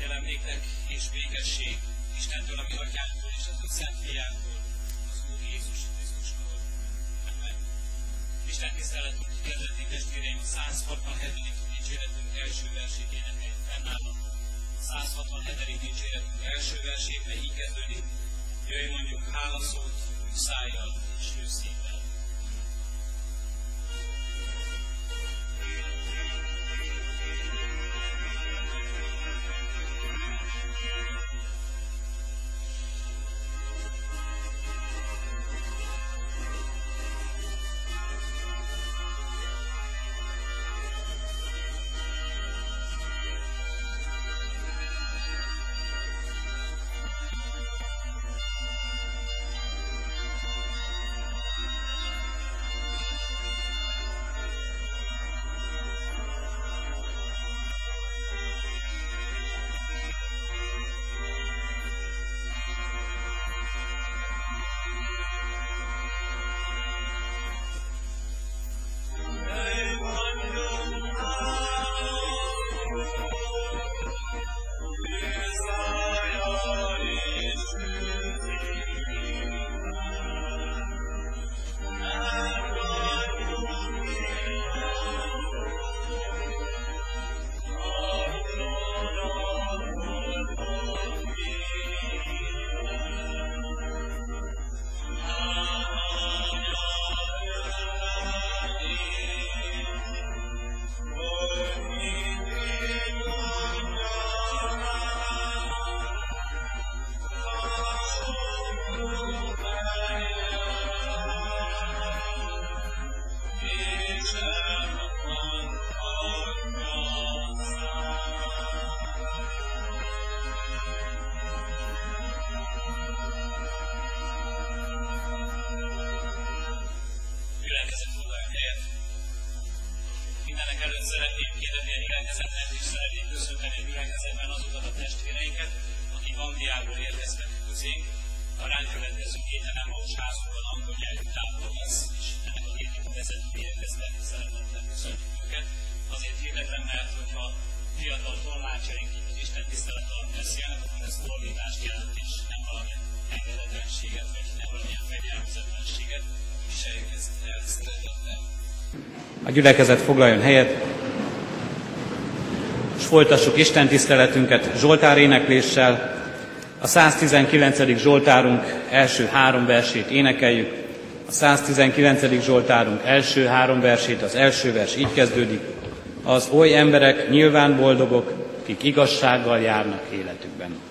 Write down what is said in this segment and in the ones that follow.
Kegyelem néktek és békesség Istentől, ami atyánktól és az ő szent fiától, az Úr Jézus Krisztustól. Amen. Isten tiszteletünk kedveti testvéreim a 167. dicséretünk első versét énekeljük fennállva. A 167. dicséretünk első versét, így kezdődik. Jöjj mondjuk hálaszót, szájjal és őszívvel. A gyülekezet foglaljon helyet, és folytassuk Isten tiszteletünket Zsoltár énekléssel. A 119. Zsoltárunk első három versét énekeljük. A 119. Zsoltárunk első három versét, az első vers így kezdődik. Az oly emberek nyilván boldogok, kik igazsággal járnak életükben.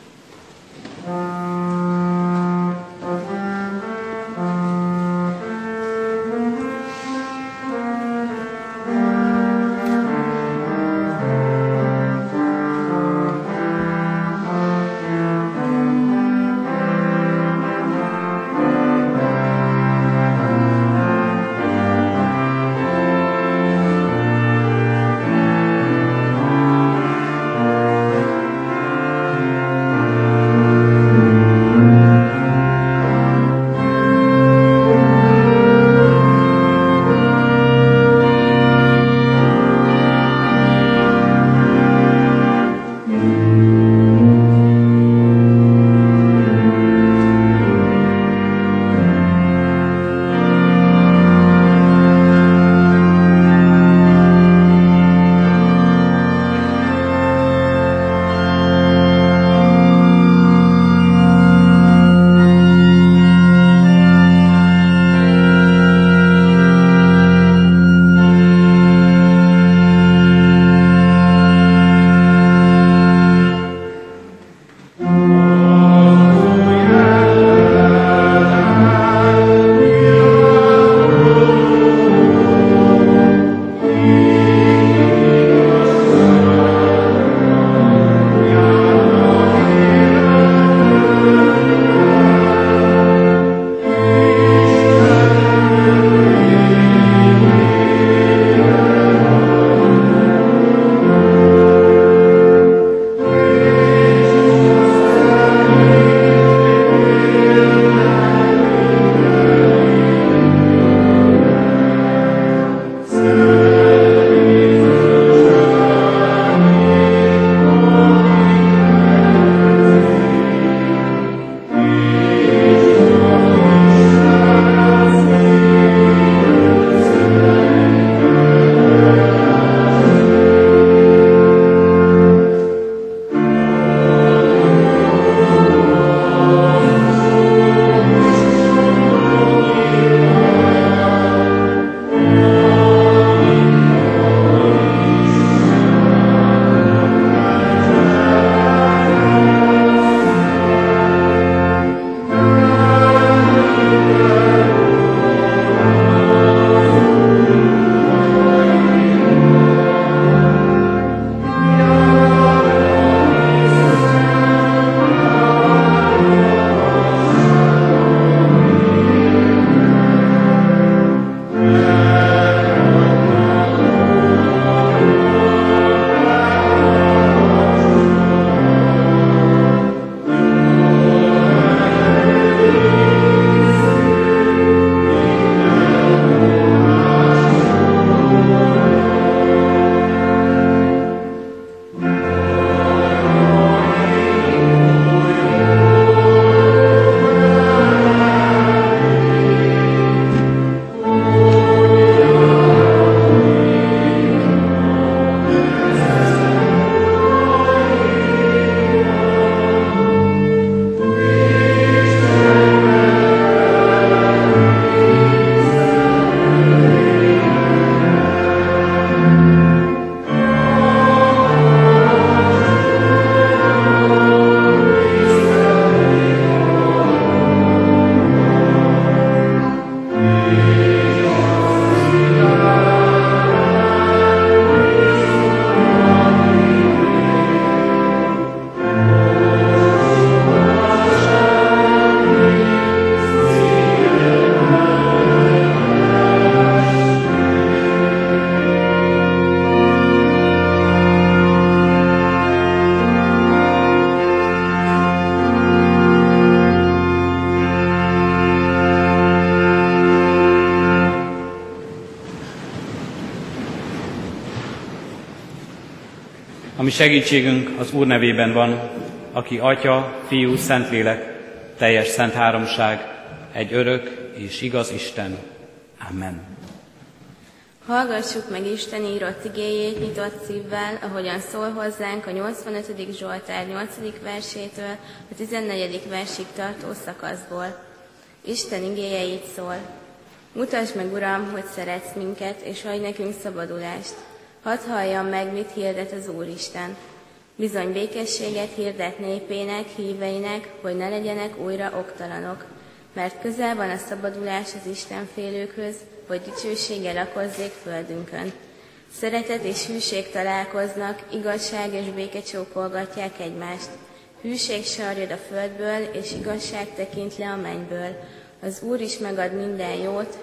Segítségünk az Úr nevében van, aki Atya, Fiú, Szentlélek, teljes szent háromság, egy örök és igaz Isten. Amen. Hallgassuk meg Isten írott igéjét nyitott szívvel, ahogyan szól hozzánk a 85. Zsoltár 8. versétől a 14. versig tartó szakaszból. Isten igéje így szól. Mutasd meg, Uram, hogy szeretsz minket, és adj nekünk szabadulást. Hadd halljam meg, mit hirdet az Úristen. Bizony békességet hirdet népének, híveinek, hogy ne legyenek újra oktalanok. Mert közel van a szabadulás az Isten félőkhöz, hogy dicsősége lakozzék földünkön. Szeretet és hűség találkoznak, igazság és béke csókolgatják egymást. Hűség sarjad a földből, és igazság tekint le a mennyből. Az Úr is megad minden jót,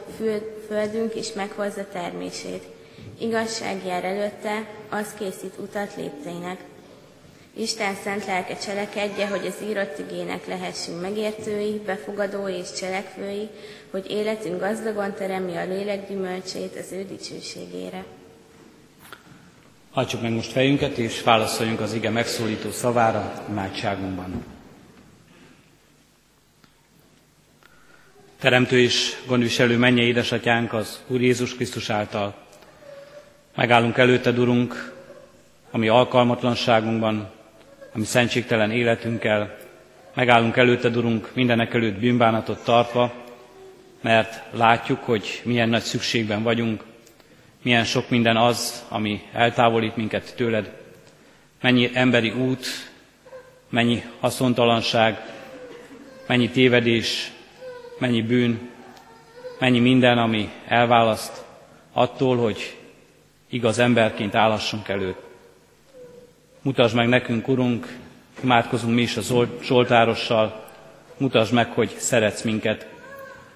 földünk is meghozza termését. Igazság jár előtte, az készít utat lépteinek. Isten szent lelke cselekedje, hogy az írott igének lehessünk megértői, befogadói és cselekvői, hogy életünk gazdagon teremje a lélek gyümölcsét az ő dicsőségére. Hajtsuk meg most fejünket, és válaszoljunk az ige megszólító szavára imádságunkban. Teremtő és gondviselő mennyei édesatyánk az Úr Jézus Krisztus által. Megállunk előtted, Urunk, ami alkalmatlanságunkban, ami szentségtelen életünkkel. Megállunk előtted, Urunk, mindenek előtt bűnbánatot tartva, mert látjuk, hogy milyen nagy szükségben vagyunk, milyen sok minden az, ami eltávolít minket tőled, mennyi emberi út, mennyi haszontalanság, mennyi tévedés, mennyi bűn, mennyi minden, ami elválaszt attól, hogy igaz emberként állassunk előtt. Mutasd meg nekünk, Urunk, imádkozunk mi is a Zsoltárossal, mutasd meg, hogy szeretsz minket,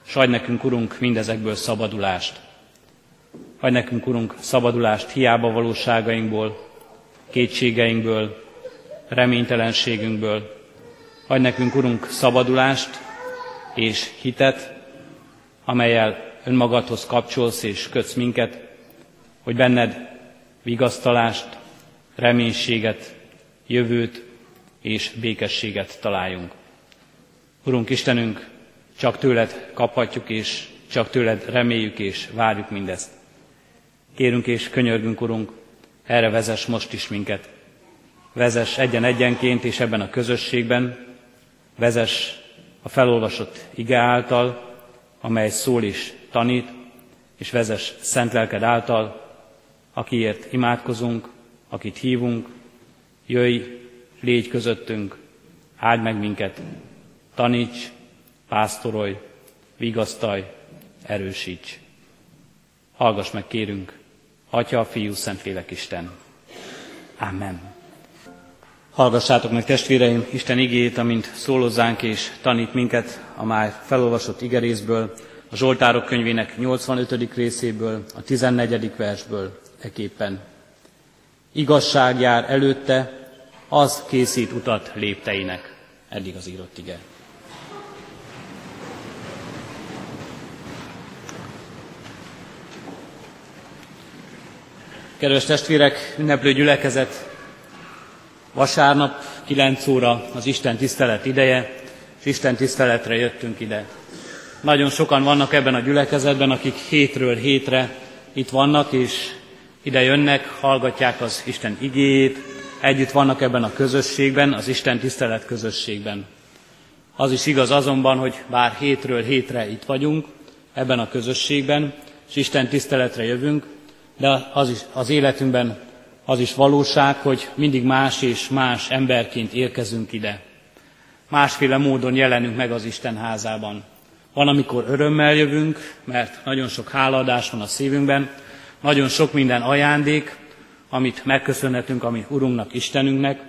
s adj nekünk, Urunk, mindezekből szabadulást. Adj nekünk, Urunk, szabadulást hiába valóságainkból, kétségeinkből, reménytelenségünkből. Adj nekünk, Urunk, szabadulást és hitet, amelyel önmagadhoz kapcsolsz és kötsz minket, hogy benned vigasztalást, reménységet, jövőt és békességet találjunk. Urunk Istenünk, csak tőled kaphatjuk, és csak tőled reméljük és várjuk mindezt. Kérünk és könyörgünk, Urunk, erre vezess most is minket. Vezess egyen-egyenként és ebben a közösségben, vezess a felolvasott ige által, amely szól és tanít, és vezess szent lelked által, akiért imádkozunk, akit hívunk, jöjj, légy közöttünk, áld meg minket, taníts, pásztorolj, vigasztalj, erősíts. Hallgass meg, kérünk, Atya, Fiú, Szentlélek Isten. Amen. Hallgassátok meg, testvéreim, Isten igét, amint szólozzánk és tanít minket a már felolvasott igerészből, a Zsoltárok könyvének 85. részéből, a 14. versből eképpen. Igazság jár előtte, az készít utat lépteinek. Eddig az írott ige. Kedves testvérek, ünneplő gyülekezet, vasárnap 9 óra az Isten tisztelet ideje, és Isten tiszteletre jöttünk ide. Nagyon sokan vannak ebben a gyülekezetben, akik hétről hétre itt vannak, és ide jönnek, hallgatják az Isten igéjét, együtt vannak ebben a közösségben, az Isten tisztelet közösségben. Az is igaz azonban, hogy bár hétről hétre itt vagyunk, ebben a közösségben, és Isten tiszteletre jövünk, de az, is, az életünkben az is valóság, hogy mindig más és más emberként érkezünk ide. Másféle módon jelenünk meg az Isten házában. Van, amikor örömmel jövünk, mert nagyon sok hálaadás van a szívünkben, nagyon sok minden ajándék, amit megköszönhetünk a mi Urunknak, Istenünknek.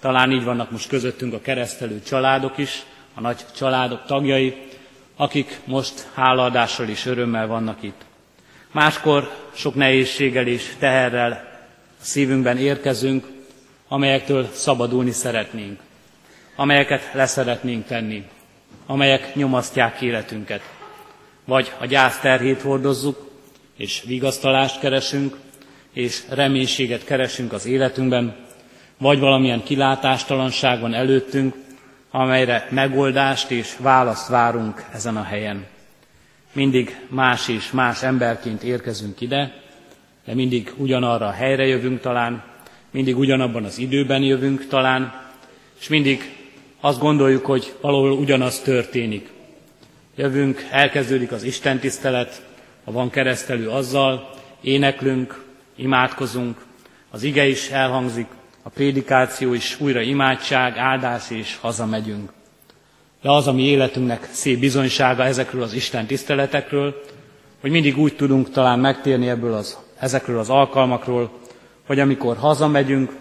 Talán így vannak most közöttünk a keresztelő családok is, a nagy családok tagjai, akik most hálaadással és örömmel vannak itt. Máskor sok nehézséggel és teherrel a szívünkben érkezünk, amelyektől szabadulni szeretnénk, amelyeket leszeretnénk tenni, amelyek nyomasztják életünket. Vagy a gyász terhét hordozzuk, és vigasztalást keresünk, és reménységet keresünk az életünkben, vagy valamilyen kilátástalanság van előttünk, amelyre megoldást és választ várunk ezen a helyen. Mindig más és más emberként érkezünk ide, de mindig ugyanarra a helyre jövünk talán, mindig ugyanabban az időben jövünk talán, és mindig azt gondoljuk, hogy valahol ugyanaz történik. Jövünk, elkezdődik az Isten tisztelet, ha van keresztelő azzal, éneklünk, imádkozunk, az ige is elhangzik, a prédikáció is újra imádság, áldás és hazamegyünk. De az, ami életünknek szép bizonysága ezekről az Isten tiszteletekről, hogy mindig úgy tudunk talán megtérni ebből az, ezekről az alkalmakról, hogy amikor hazamegyünk,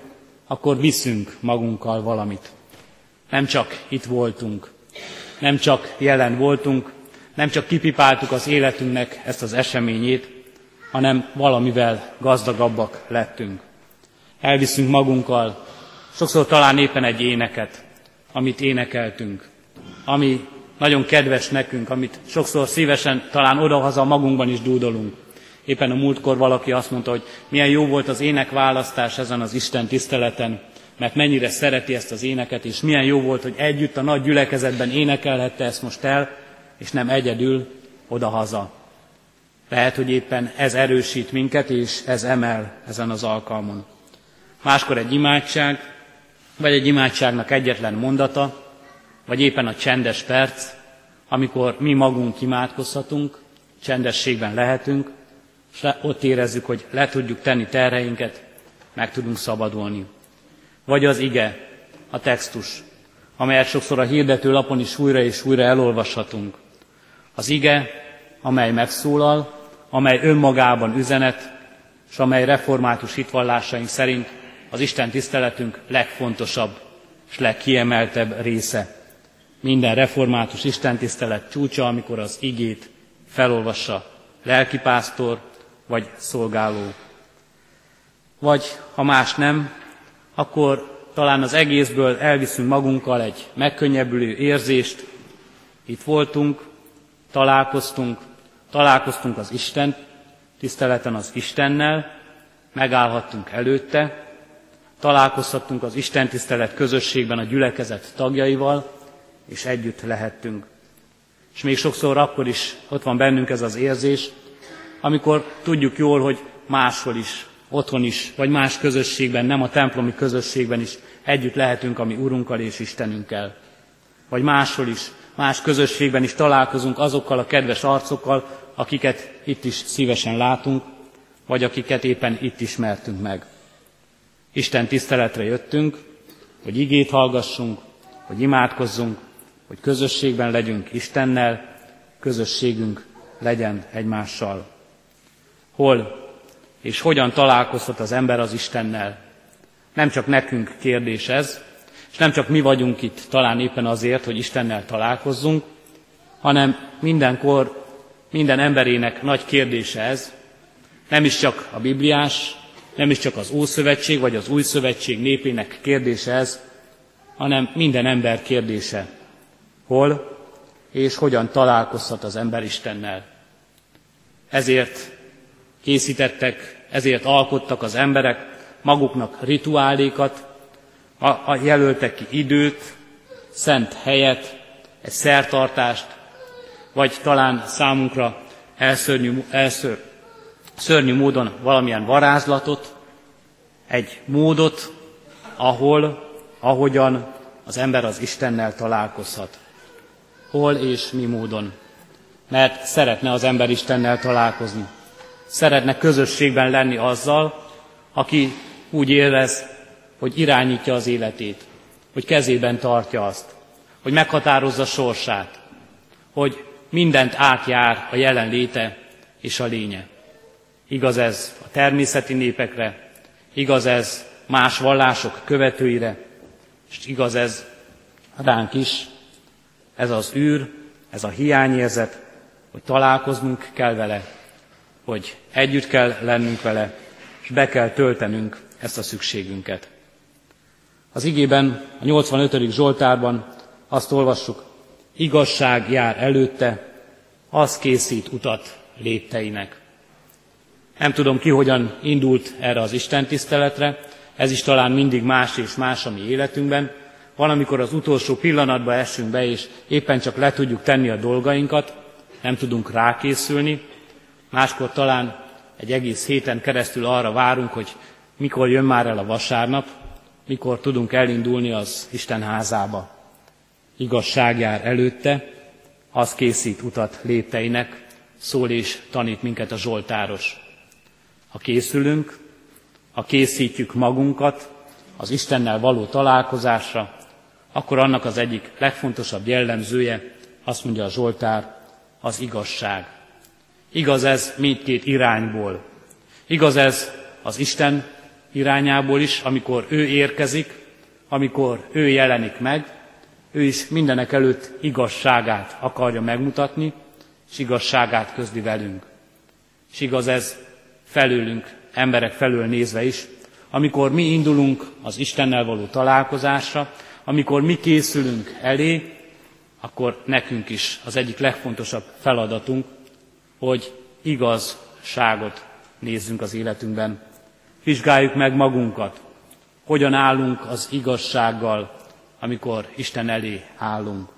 akkor viszünk magunkkal valamit. Nem csak itt voltunk, nem csak jelen voltunk, nem csak kipipáltuk az életünknek ezt az eseményét, hanem valamivel gazdagabbak lettünk. Elviszünk magunkkal, sokszor talán éppen egy éneket, amit énekeltünk, ami nagyon kedves nekünk, amit sokszor szívesen talán odahaza magunkban is dúdolunk. Éppen a múltkor valaki azt mondta, hogy milyen jó volt az énekválasztás ezen az Isten tiszteleten, mert mennyire szereti ezt az éneket, és milyen jó volt, hogy együtt a nagy gyülekezetben énekelhette ezt most el, és nem egyedül odahaza. Lehet, hogy éppen ez erősít minket, és ez emel ezen az alkalmon. Máskor egy imádság, vagy egy imádságnak egyetlen mondata, vagy éppen a csendes perc, amikor mi magunk imádkozhatunk, csendességben lehetünk, és ott érezzük, hogy le tudjuk tenni terheinket, meg tudunk szabadulni. Vagy az ige, a textus, amelyet sokszor a hirdető lapon is újra és újra elolvashatunk. Az ige, amely megszólal, amely önmagában üzenet, és amely református hitvallásaink szerint az Isten tiszteletünk legfontosabb és legkiemeltebb része. Minden református Isten tisztelet csúcsa, amikor az igét felolvassa lelkipásztor vagy szolgáló. Vagy ha más nem, akkor talán az egészből elviszünk magunkkal egy megkönnyebbülő érzést. Itt voltunk, találkoztunk, találkoztunk az Isten tiszteleten az Istennel, megállhattunk előtte, találkozhattunk az Isten tisztelet közösségben a gyülekezet tagjaival, és együtt lehettünk. És még sokszor akkor is ott van bennünk ez az érzés, amikor tudjuk jól, hogy máshol is, otthon is, vagy más közösségben, nem a templomi közösségben is együtt lehetünk a mi Urunkkal és Istenünkkel. Vagy máshol is, más közösségben is találkozunk azokkal a kedves arcokkal, akiket itt is szívesen látunk, vagy akiket éppen itt ismertünk meg. Isten tiszteletre jöttünk, hogy igét hallgassunk, hogy imádkozzunk, hogy közösségben legyünk Istennel, közösségünk legyen egymással. Hol és hogyan találkozhat az ember az Istennel? Nem csak nekünk kérdés ez, és nem csak mi vagyunk itt talán éppen azért, hogy Istennel találkozzunk, hanem mindenkor minden emberének nagy kérdése ez, nem is csak a Bibliás, nem is csak az Ószövetség vagy az Új Szövetség népének kérdése ez, hanem minden ember kérdése. Hol és hogyan találkozhat az ember Istennel. Ezért készítettek, ezért alkottak az emberek maguknak rituálékat, a, a jelöltek ki időt, szent helyet, egy szertartást, vagy talán számunkra elszörnyű, elször, szörnyű módon valamilyen varázslatot, egy módot, ahol, ahogyan az ember az Istennel találkozhat. Hol és mi módon. Mert szeretne az ember Istennel találkozni. Szeretne közösségben lenni azzal, aki úgy érez, hogy irányítja az életét, hogy kezében tartja azt, hogy meghatározza sorsát, hogy mindent átjár a jelenléte és a lénye. Igaz ez a természeti népekre, igaz ez más vallások követőire, és igaz ez ránk is, ez az űr, ez a hiányérzet, hogy találkoznunk kell vele, hogy együtt kell lennünk vele, és be kell töltenünk ezt a szükségünket. Az igében, a 85. Zsoltárban azt olvassuk, igazság jár előtte, az készít utat lépteinek. Nem tudom ki, hogyan indult erre az Isten tiszteletre, Ez is talán mindig más és más a mi életünkben. Van, amikor az utolsó pillanatban esünk be, és éppen csak le tudjuk tenni a dolgainkat, nem tudunk rákészülni. Máskor talán egy egész héten keresztül arra várunk, hogy mikor jön már el a vasárnap, mikor tudunk elindulni az Isten házába. Igazság jár előtte, az készít utat lépteinek, szól és tanít minket a Zsoltáros. Ha készülünk, ha készítjük magunkat az Istennel való találkozásra, akkor annak az egyik legfontosabb jellemzője, azt mondja a Zsoltár, az igazság. Igaz ez mindkét irányból. Igaz ez az Isten irányából is, amikor ő érkezik, amikor ő jelenik meg, ő is mindenek előtt igazságát akarja megmutatni, és igazságát közli velünk. És igaz ez felőlünk, emberek felől nézve is, amikor mi indulunk az Istennel való találkozásra, amikor mi készülünk elé, akkor nekünk is az egyik legfontosabb feladatunk, hogy igazságot nézzünk az életünkben. Vizsgáljuk meg magunkat, hogyan állunk az igazsággal, amikor Isten elé állunk.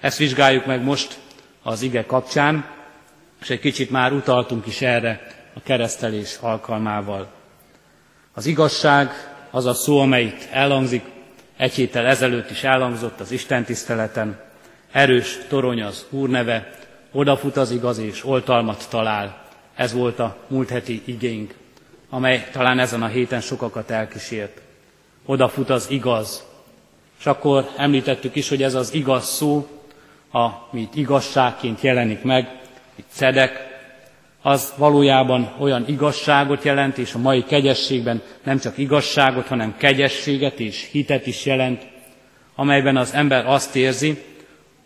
Ezt vizsgáljuk meg most az ige kapcsán, és egy kicsit már utaltunk is erre a keresztelés alkalmával. Az igazság az a szó, amelyik elhangzik, egy héttel ezelőtt is elhangzott az Isten tiszteleten. Erős torony az Úr neve, odafut az igaz és oltalmat talál. Ez volt a múlt heti igénk, amely talán ezen a héten sokakat elkísért. Odafut az igaz. És akkor említettük is, hogy ez az igaz szó, amit igazságként jelenik meg, itt cedek, az valójában olyan igazságot jelent, és a mai kegyességben nem csak igazságot, hanem kegyességet és hitet is jelent, amelyben az ember azt érzi,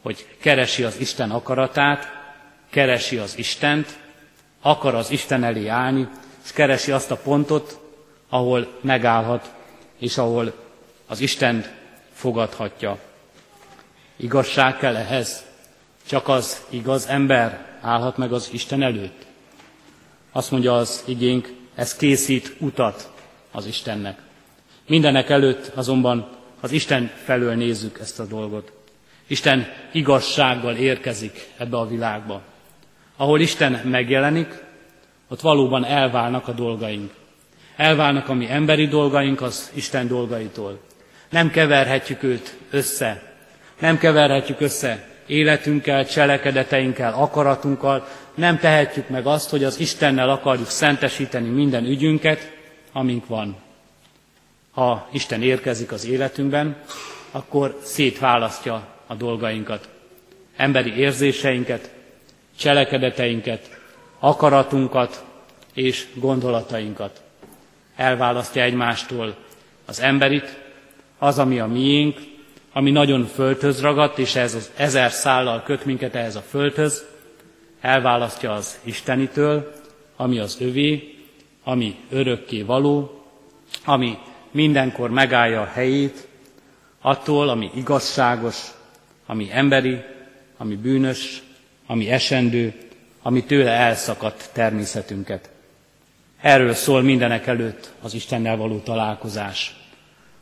hogy keresi az Isten akaratát, keresi az Istent, akar az Isten elé állni, és keresi azt a pontot, ahol megállhat, és ahol az Isten fogadhatja. Igazság kell ehhez? Csak az igaz ember állhat meg az Isten előtt? Azt mondja az igénk, ez készít utat az Istennek. Mindenek előtt azonban az Isten felől nézzük ezt a dolgot. Isten igazsággal érkezik ebbe a világba. Ahol Isten megjelenik, ott valóban elválnak a dolgaink. Elválnak a mi emberi dolgaink az Isten dolgaitól. Nem keverhetjük őt össze. Nem keverhetjük össze életünkkel, cselekedeteinkkel, akaratunkkal. Nem tehetjük meg azt, hogy az Istennel akarjuk szentesíteni minden ügyünket, amink van. Ha Isten érkezik az életünkben, akkor szétválasztja a dolgainkat, emberi érzéseinket, cselekedeteinket, akaratunkat és gondolatainkat. Elválasztja egymástól az emberit, az, ami a miénk, ami nagyon földhöz ragadt, és ez az ezer szállal köt minket ehhez a földhöz, elválasztja az Istenitől, ami az övé, ami örökké való, ami mindenkor megállja a helyét, attól, ami igazságos, ami emberi, ami bűnös, ami esendő, ami tőle elszakadt természetünket. Erről szól mindenek előtt az Istennel való találkozás.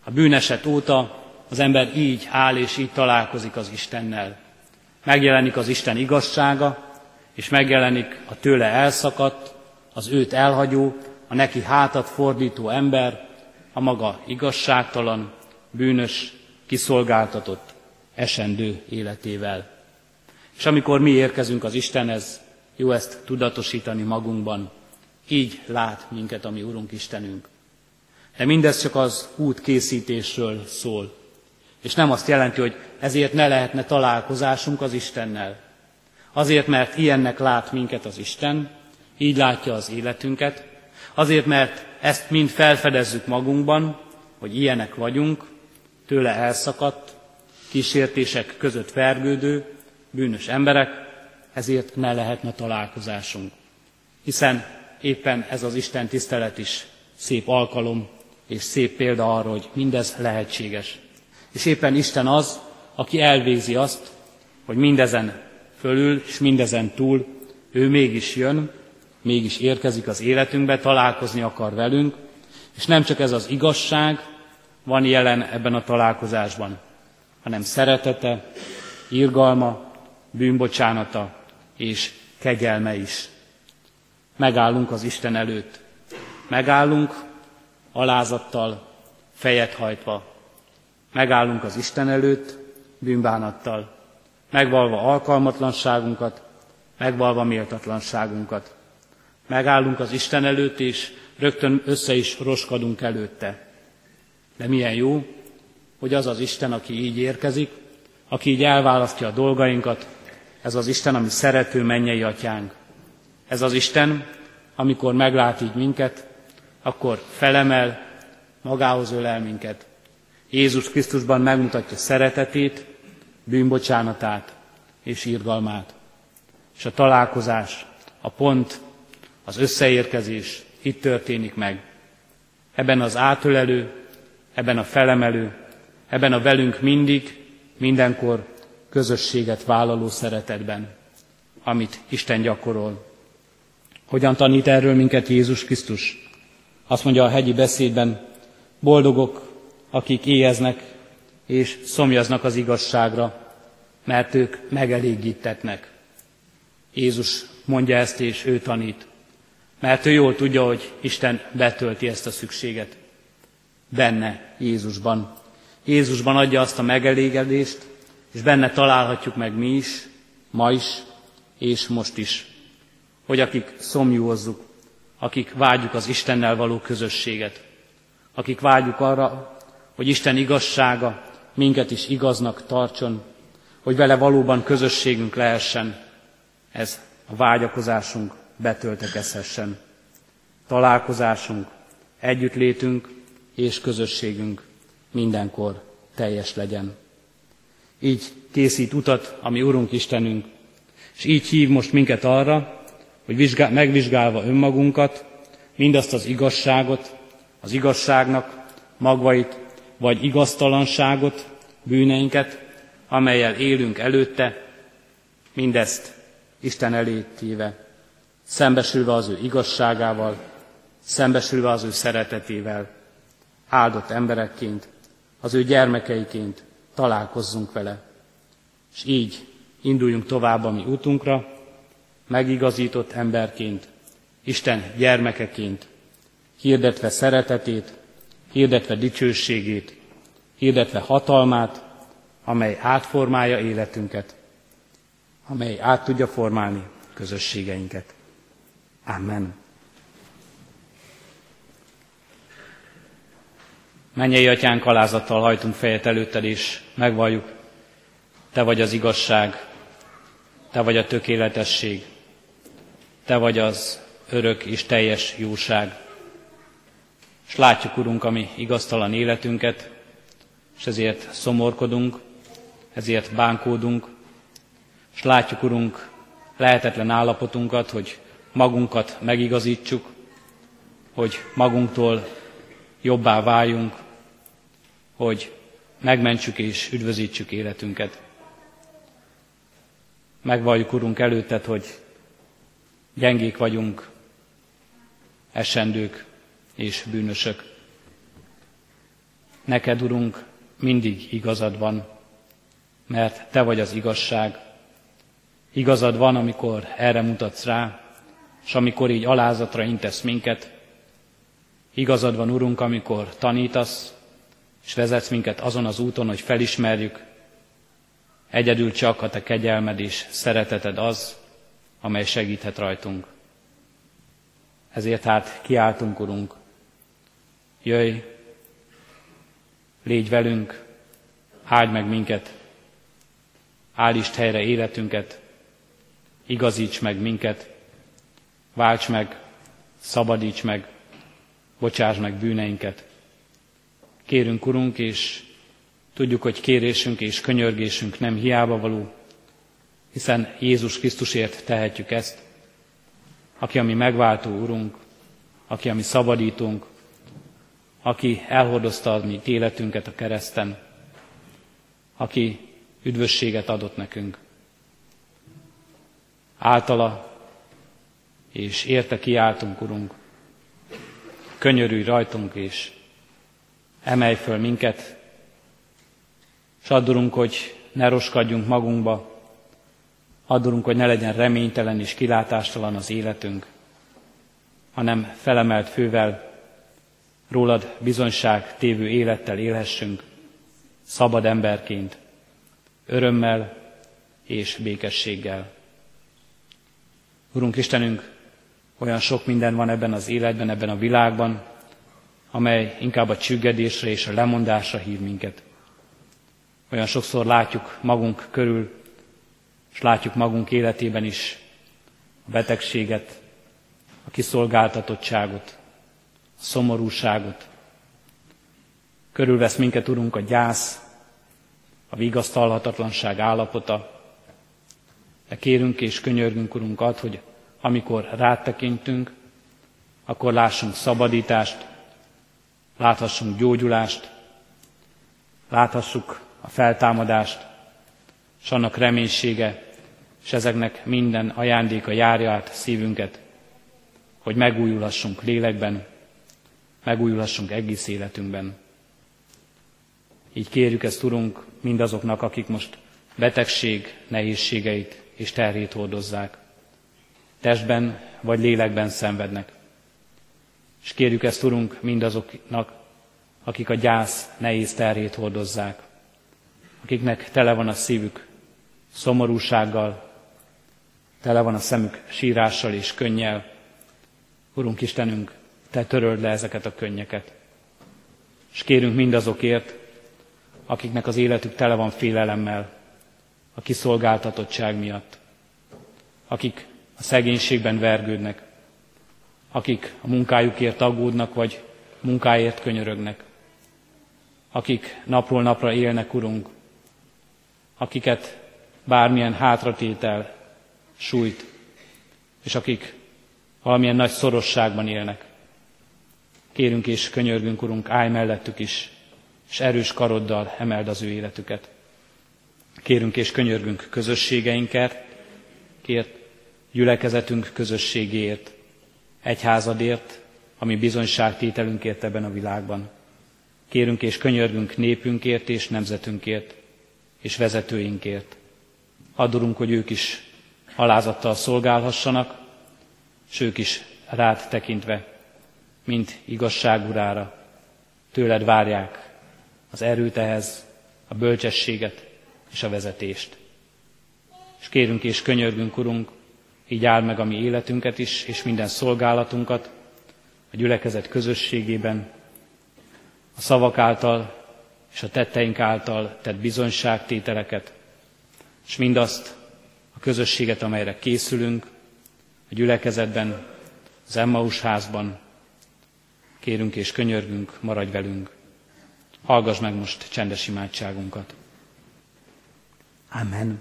A bűneset óta az ember így áll és így találkozik az Istennel. Megjelenik az Isten igazsága, és megjelenik a tőle elszakadt, az őt elhagyó, a neki hátat fordító ember, a maga igazságtalan, bűnös, kiszolgáltatott, esendő életével. És amikor mi érkezünk az Istenhez, jó ezt tudatosítani magunkban. Így lát minket a mi Urunk Istenünk. De mindez csak az út készítésről szól. És nem azt jelenti, hogy ezért ne lehetne találkozásunk az Istennel. Azért, mert ilyennek lát minket az Isten, így látja az életünket, azért, mert ezt mind felfedezzük magunkban, hogy ilyenek vagyunk, tőle elszakadt, kísértések között vergődő, bűnös emberek, ezért ne lehetne találkozásunk. Hiszen éppen ez az Isten tisztelet is szép alkalom és szép példa arra, hogy mindez lehetséges. És éppen Isten az, aki elvégzi azt, hogy mindezen fölül és mindezen túl ő mégis jön, mégis érkezik az életünkbe, találkozni akar velünk, És nem csak ez az igazság van jelen ebben a találkozásban, hanem szeretete, irgalma, bűnbocsánata és kegyelme is. Megállunk az Isten előtt. Megállunk alázattal, fejet hajtva. Megállunk az Isten előtt bűnbánattal, megvalva alkalmatlanságunkat, megvalva méltatlanságunkat. Megállunk az Isten előtt, és rögtön össze is roskadunk előtte. De milyen jó, hogy az az Isten, aki így érkezik, aki így elválasztja a dolgainkat, ez az Isten, ami szerető mennyei atyánk. Ez az Isten, amikor meglát így minket, akkor felemel, magához ölel minket. Jézus Krisztusban megmutatja szeretetét, bűnbocsánatát és írgalmát. És a találkozás, a pont, az összeérkezés itt történik meg. Ebben az átölelő, ebben a felemelő, ebben a velünk mindig, mindenkor közösséget vállaló szeretetben, amit Isten gyakorol. Hogyan tanít erről minket Jézus Krisztus? Azt mondja a hegyi beszédben, boldogok, akik éheznek és szomjaznak az igazságra, mert ők megelégítetnek. Jézus mondja ezt, és ő tanít. Mert ő jól tudja, hogy Isten betölti ezt a szükséget. Benne, Jézusban. Jézusban adja azt a megelégedést, és benne találhatjuk meg mi is, ma is, és most is. Hogy akik szomjúozzuk, akik vágyjuk az Istennel való közösséget, akik vágyjuk arra, hogy Isten igazsága minket is igaznak tartson, hogy vele valóban közösségünk lehessen, ez a vágyakozásunk betöltekezhessen. Találkozásunk, együttlétünk és közösségünk mindenkor teljes legyen. Így készít utat a mi Urunk Istenünk, és így hív most minket arra, hogy vizsgál, megvizsgálva önmagunkat, mindazt az igazságot, az igazságnak magvait, vagy igaztalanságot, bűneinket, amelyel élünk előtte, mindezt Isten elé téve, szembesülve az ő igazságával, szembesülve az ő szeretetével, áldott emberekként, az ő gyermekeiként találkozzunk vele. És így induljunk tovább a mi útunkra, megigazított emberként, Isten gyermekeként, hirdetve szeretetét, hirdetve dicsőségét, hirdetve hatalmát, amely átformálja életünket, amely át tudja formálni közösségeinket. Amen. Mennyei atyánk, alázattal hajtunk fejet előtted, és megvalljuk, te vagy az igazság, te vagy a tökéletesség, te vagy az örök és teljes jóság. És látjuk, Urunk, a mi igaztalan életünket, és ezért szomorkodunk, ezért bánkódunk, és látjuk, Urunk, lehetetlen állapotunkat, hogy magunkat megigazítsuk, hogy magunktól jobbá váljunk, hogy megmentsük és üdvözítsük életünket. Megvalljuk, Urunk, előtted, hogy gyengék vagyunk, esendők és bűnösök. Neked, Urunk, mindig igazad van, mert Te vagy az igazság. Igazad van, amikor erre mutatsz rá, és amikor így alázatra intesz minket. Igazad van, Urunk, amikor tanítasz, és vezetsz minket azon az úton, hogy felismerjük, egyedül csak a Te kegyelmed és szereteted az, amely segíthet rajtunk. Ezért hát kiáltunk, Urunk, jöjj, légy velünk, áld meg minket, állítsd helyre életünket, igazíts meg minket, válts meg, szabadíts meg, bocsáss meg bűneinket. Kérünk, Urunk, és tudjuk, hogy kérésünk és könyörgésünk nem hiába való, hiszen Jézus Krisztusért tehetjük ezt, aki a mi megváltó Urunk, aki a mi szabadítunk, aki elhordozta a mi életünket a kereszten, aki üdvösséget adott nekünk. Általa és érte kiáltunk, Urunk. könyörülj rajtunk és emelj föl minket, és hogy ne roskadjunk magunkba, addurunk, hogy ne legyen reménytelen és kilátástalan az életünk, hanem felemelt fővel rólad bizonyság tévő élettel élhessünk, szabad emberként, örömmel és békességgel. Urunk Istenünk, olyan sok minden van ebben az életben, ebben a világban, amely inkább a csüggedésre és a lemondásra hív minket. Olyan sokszor látjuk magunk körül, és látjuk magunk életében is a betegséget, a kiszolgáltatottságot, a szomorúságot. Körülvesz minket, Urunk, a gyász, a vigasztalhatatlanság állapota. De kérünk és könyörgünk, Urunk, ad, hogy amikor rátekintünk, akkor lássunk szabadítást, láthassunk gyógyulást, láthassuk a feltámadást, és annak reménysége, és ezeknek minden ajándéka járja át szívünket, hogy megújulhassunk lélekben, megújulhassunk egész életünkben. Így kérjük ezt, Urunk, mindazoknak, akik most betegség nehézségeit és terhét hordozzák. Testben vagy lélekben szenvednek. És kérjük ezt, Urunk, mindazoknak, akik a gyász nehéz terhét hordozzák, akiknek tele van a szívük szomorúsággal, tele van a szemük sírással és könnyel. Urunk Istenünk, Te töröld le ezeket a könnyeket. És kérünk mindazokért, akiknek az életük tele van félelemmel, a kiszolgáltatottság miatt, akik a szegénységben vergődnek, akik a munkájukért aggódnak, vagy munkáért könyörögnek, akik napról napra élnek, Urunk, akiket bármilyen hátratétel sújt, és akik valamilyen nagy szorosságban élnek. Kérünk és könyörgünk, Urunk, állj mellettük is, és erős karoddal emeld az ő életüket. Kérünk és könyörgünk közösségeinket, kért gyülekezetünk közösségéért, egyházadért, ami bizonyságtételünkért ebben a világban. Kérünk és könyörgünk népünkért és nemzetünkért, és vezetőinkért. Adorunk, hogy ők is alázattal szolgálhassanak, és ők is rád tekintve, mint igazságurára, tőled várják az erőt ehhez, a bölcsességet és a vezetést. És kérünk és könyörgünk, Urunk, így áld meg a mi életünket is, és minden szolgálatunkat a gyülekezet közösségében, a szavak által és a tetteink által tett bizonyságtételeket, és mindazt a közösséget, amelyre készülünk, a gyülekezetben, az Emmaus házban, kérünk és könyörgünk, maradj velünk. Hallgass meg most csendes imádságunkat. Amen.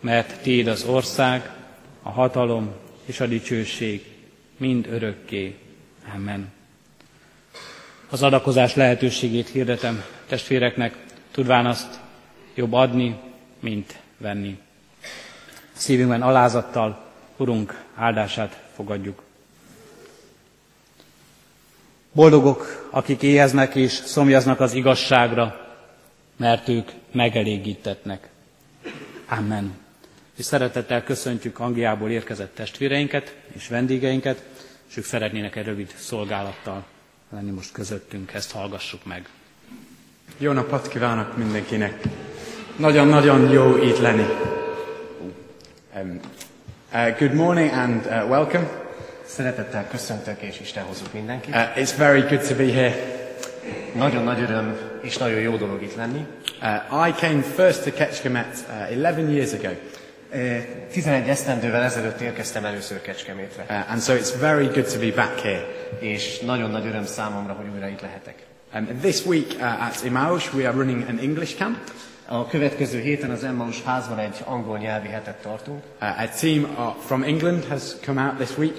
mert Téd az ország, a hatalom és a dicsőség mind örökké. Amen. Az adakozás lehetőségét hirdetem testvéreknek, tudván azt jobb adni, mint venni. Szívünkben alázattal Urunk áldását fogadjuk. Boldogok, akik éheznek és szomjaznak az igazságra, mert ők megelégítetnek. Amen. És szeretettel köszöntjük Angliából érkezett testvéreinket és vendégeinket, és ők szeretnének egy rövid szolgálattal lenni most közöttünk, ezt hallgassuk meg. Jó napot kívánok mindenkinek! Nagyon-nagyon jó itt lenni. Um, uh, good morning and uh, welcome. Szeretettel köszöntök és Isten hozott mindenkit. Uh, it's very good to be here. Nagyon nagy öröm és nagyon jó dolog itt lenni. Uh, I came first to Ketchkemet uh, 11 years ago. Eh, 11 esztendővel ezelőtt érkeztem először Kecskemétre, Uh, and so it's very good to be back here. és nagyon nagy öröm számomra, hogy újra itt lehetek. Um, this week uh, at Emmaus, we are running an English camp. A következő héten az Emmaus házban egy angol nyelvi hetet tartunk. Uh, a team uh, from England has come out this week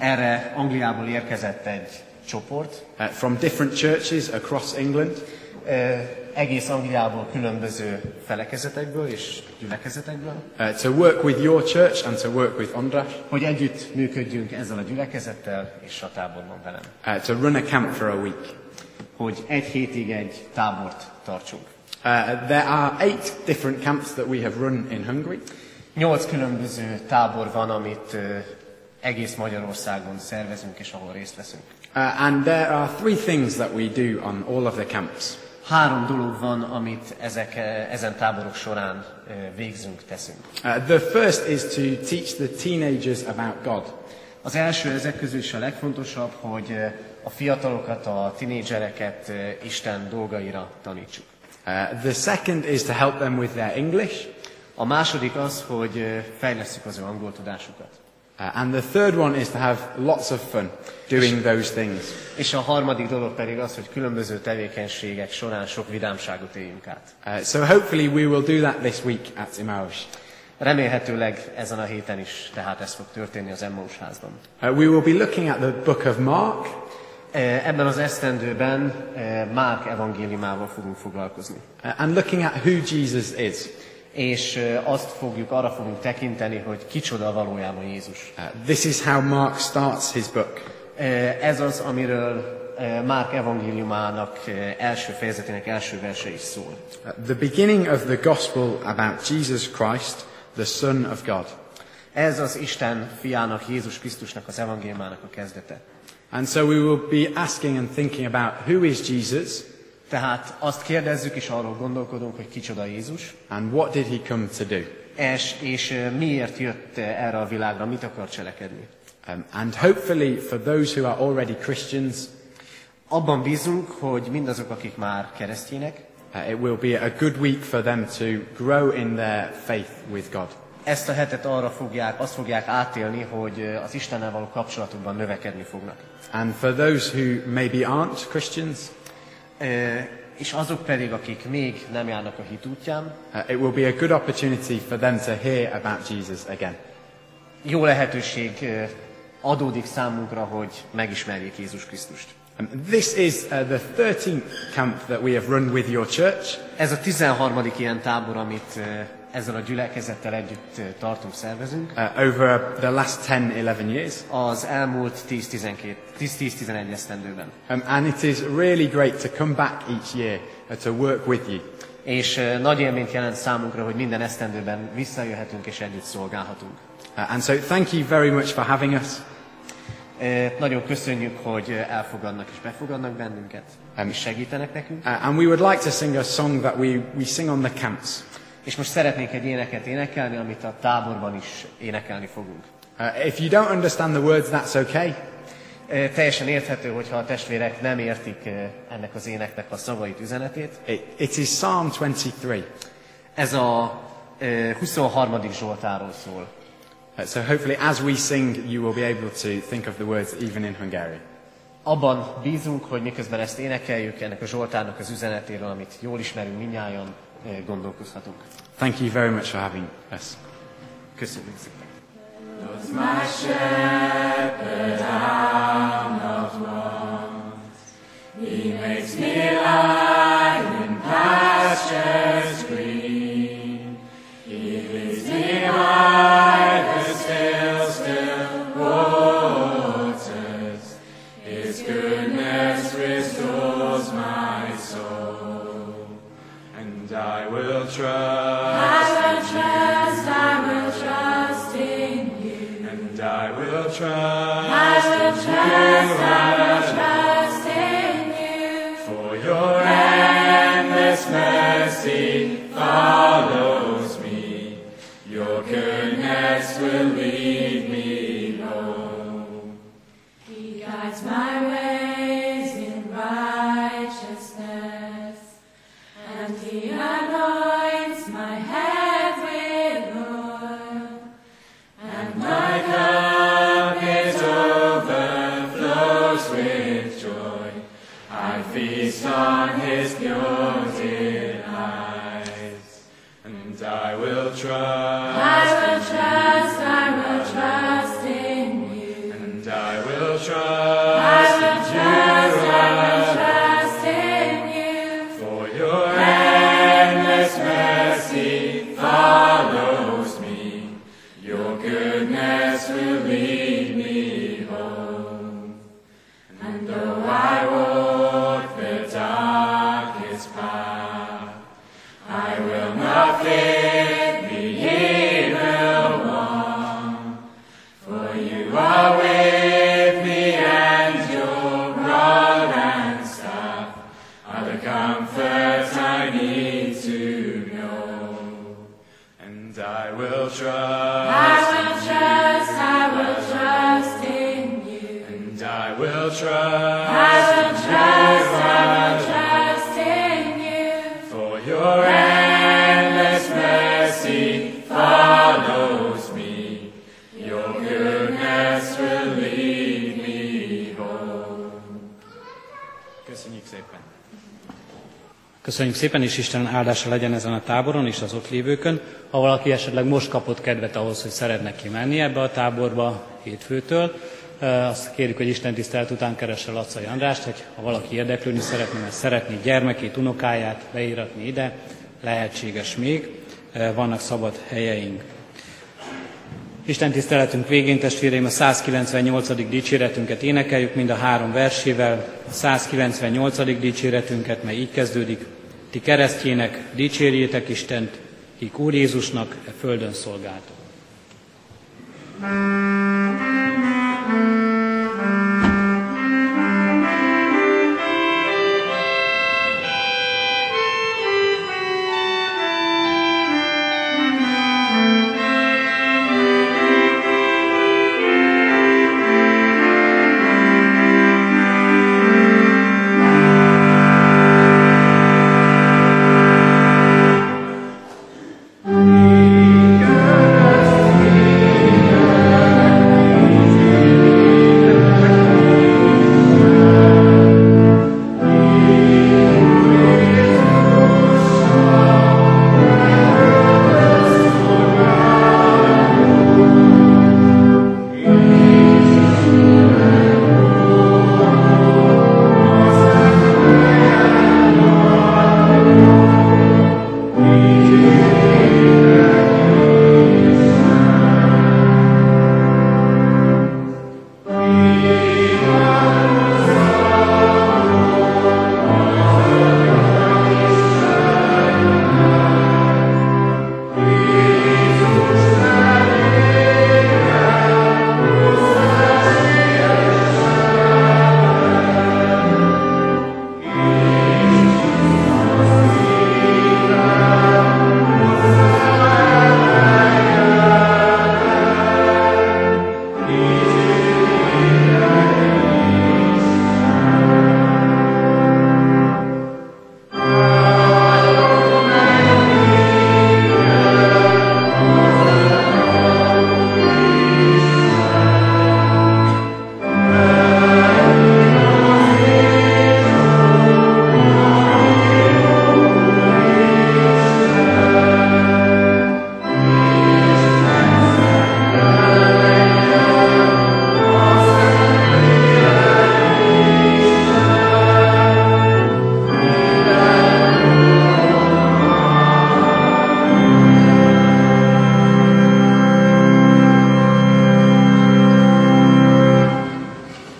Erre Angliából érkezett egy csoport, uh, from different churches across England. eh, egész Angliából különböző felekezetekből és gyülekezetekből, uh, to work with your church and to work with Andras, hogy együtt működjünk ezzel a gyülekezettel és a táborban velem. uh, to run a camp for a week. Hogy egy hétig egy tábort tartsunk. Uh, there are eight different camps that we have run in Hungary, Nyolc különböző tábor van, amit ö, egész Magyarországon szervezünk és ahol részt veszünk. uh, and there are three things that we do on all of the camps. Három dolog van, amit ezek, eh, ezen táborok során ö, végzünk, teszünk. Uh, the first is to teach the teenagers about God. Az első ezek közül is a legfontosabb, hogy ö, a fiatalokat, a tinédzsereket Isten dolgaira tanítsuk. Uh, the second is to help them with their English. A második az, hogy ö, fejlesszük az ő angol tudásukat. Uh, and the third one is to have lots of fun doing those things. És a harmadik dolog pedig az, hogy különböző tevékenységek során sok vidámságot éljünk át. Uh, so hopefully we will do that this week at Emmaus. Remélhetőleg ezen a héten is tehát ez fog történni az Emmaus házban. Uh, we will be looking at the book of Mark, Eh, Ebben az esztendőben eh, Márk evangéliumával fogunk foglalkozni. uh, and looking at who Jesus is. És azt fogjuk, arra fogunk tekinteni, hogy kicsoda valójában Jézus. Uh, this is how Mark starts his book. Eh, Ez az, amiről Márk evangéliumának első fejezetének első verse is szól. Uh, the beginning of the gospel about Jesus Christ, the Son of God. Ez az Isten fiának, Jézus Krisztusnak az evangéliumának a kezdete. And so we will be asking and thinking about who is Jesus Tehát azt kérdezzük és arról gondolkodunk, hogy kicsoda Jézus, and what did he come to do. és, és miért jött erre a világra, mit akar cselekedni. Um, and hopefully for those who are already Christians, Abban bízunk, hogy mindazok, akik már keresztjének, uh, it will be a good week for them to grow in their faith with God. ezt a hetet arra fogják, azt fogják átélni, hogy az Istennel való kapcsolatukban növekedni fognak. And for those who maybe aren't Christians, És azok pedig, akik még nem járnak a hit útján, uh, it will be a good opportunity for them to hear about Jesus again. jó lehetőség adódik számunkra, hogy megismerjék Jézus Krisztust. Um, this is uh, the 13th camp that we have run with your church. Ez a 13. ilyen tábor, amit ö, ezzel a gyülekezettel együtt tartunk, szervezünk. uh, over the last 10-11 years. Az elmúlt 10-12 10-11 esztendőben. Um, and it is really great to come back each year uh, to work with you. És ö, nagy élményt jelent számunkra, hogy minden esztendőben visszajöhetünk és együtt szolgálhatunk. Uh, and so thank you very much for having us. Ö, Nagyon köszönjük, hogy elfogadnak és befogadnak bennünket, és segítenek nekünk. Uh, and we would like to sing a song that we, we sing on the camps. És most szeretnénk egy éneket énekelni, amit a táborban is énekelni fogunk. Uh, if you don't understand the words, that's okay. Ö, Teljesen érthető, hogyha a testvérek nem értik ö, ennek az éneknek a szavait, üzenetét. It, it is Psalm 23. Ez a ö, 23. Zsoltáról szól. Uh, so hopefully as we sing, you will be able to think of the words even in Hungarian. Abban bízunk, hogy miközben ezt énekeljük, ennek a Zsoltárnak az üzenetéről, amit jól ismerünk minnyáján, gondolkozhatunk. Thank you very much for having us. Köszönjük szépen! And Köszönjük szépen, és Isten áldása legyen ezen a táboron és az ott lévőkön. Ha valaki esetleg most kapott kedvet ahhoz, hogy szeretne kimenni ebbe a táborba hétfőtől, azt kérjük, hogy Isten tisztelet után keresse Lacai Andrást, hogy ha valaki érdeklődni szeretne, mert szeretné gyermekét, unokáját beíratni ide, lehetséges még, vannak szabad helyeink. Isten tiszteletünk végén, testvéreim, a 198. dicséretünket énekeljük mind a három versével. A 198. dicséretünket, mely így kezdődik. Ti keresztjének dicsérjétek Istent, kik Úr Jézusnak e földön szolgáltok. Thank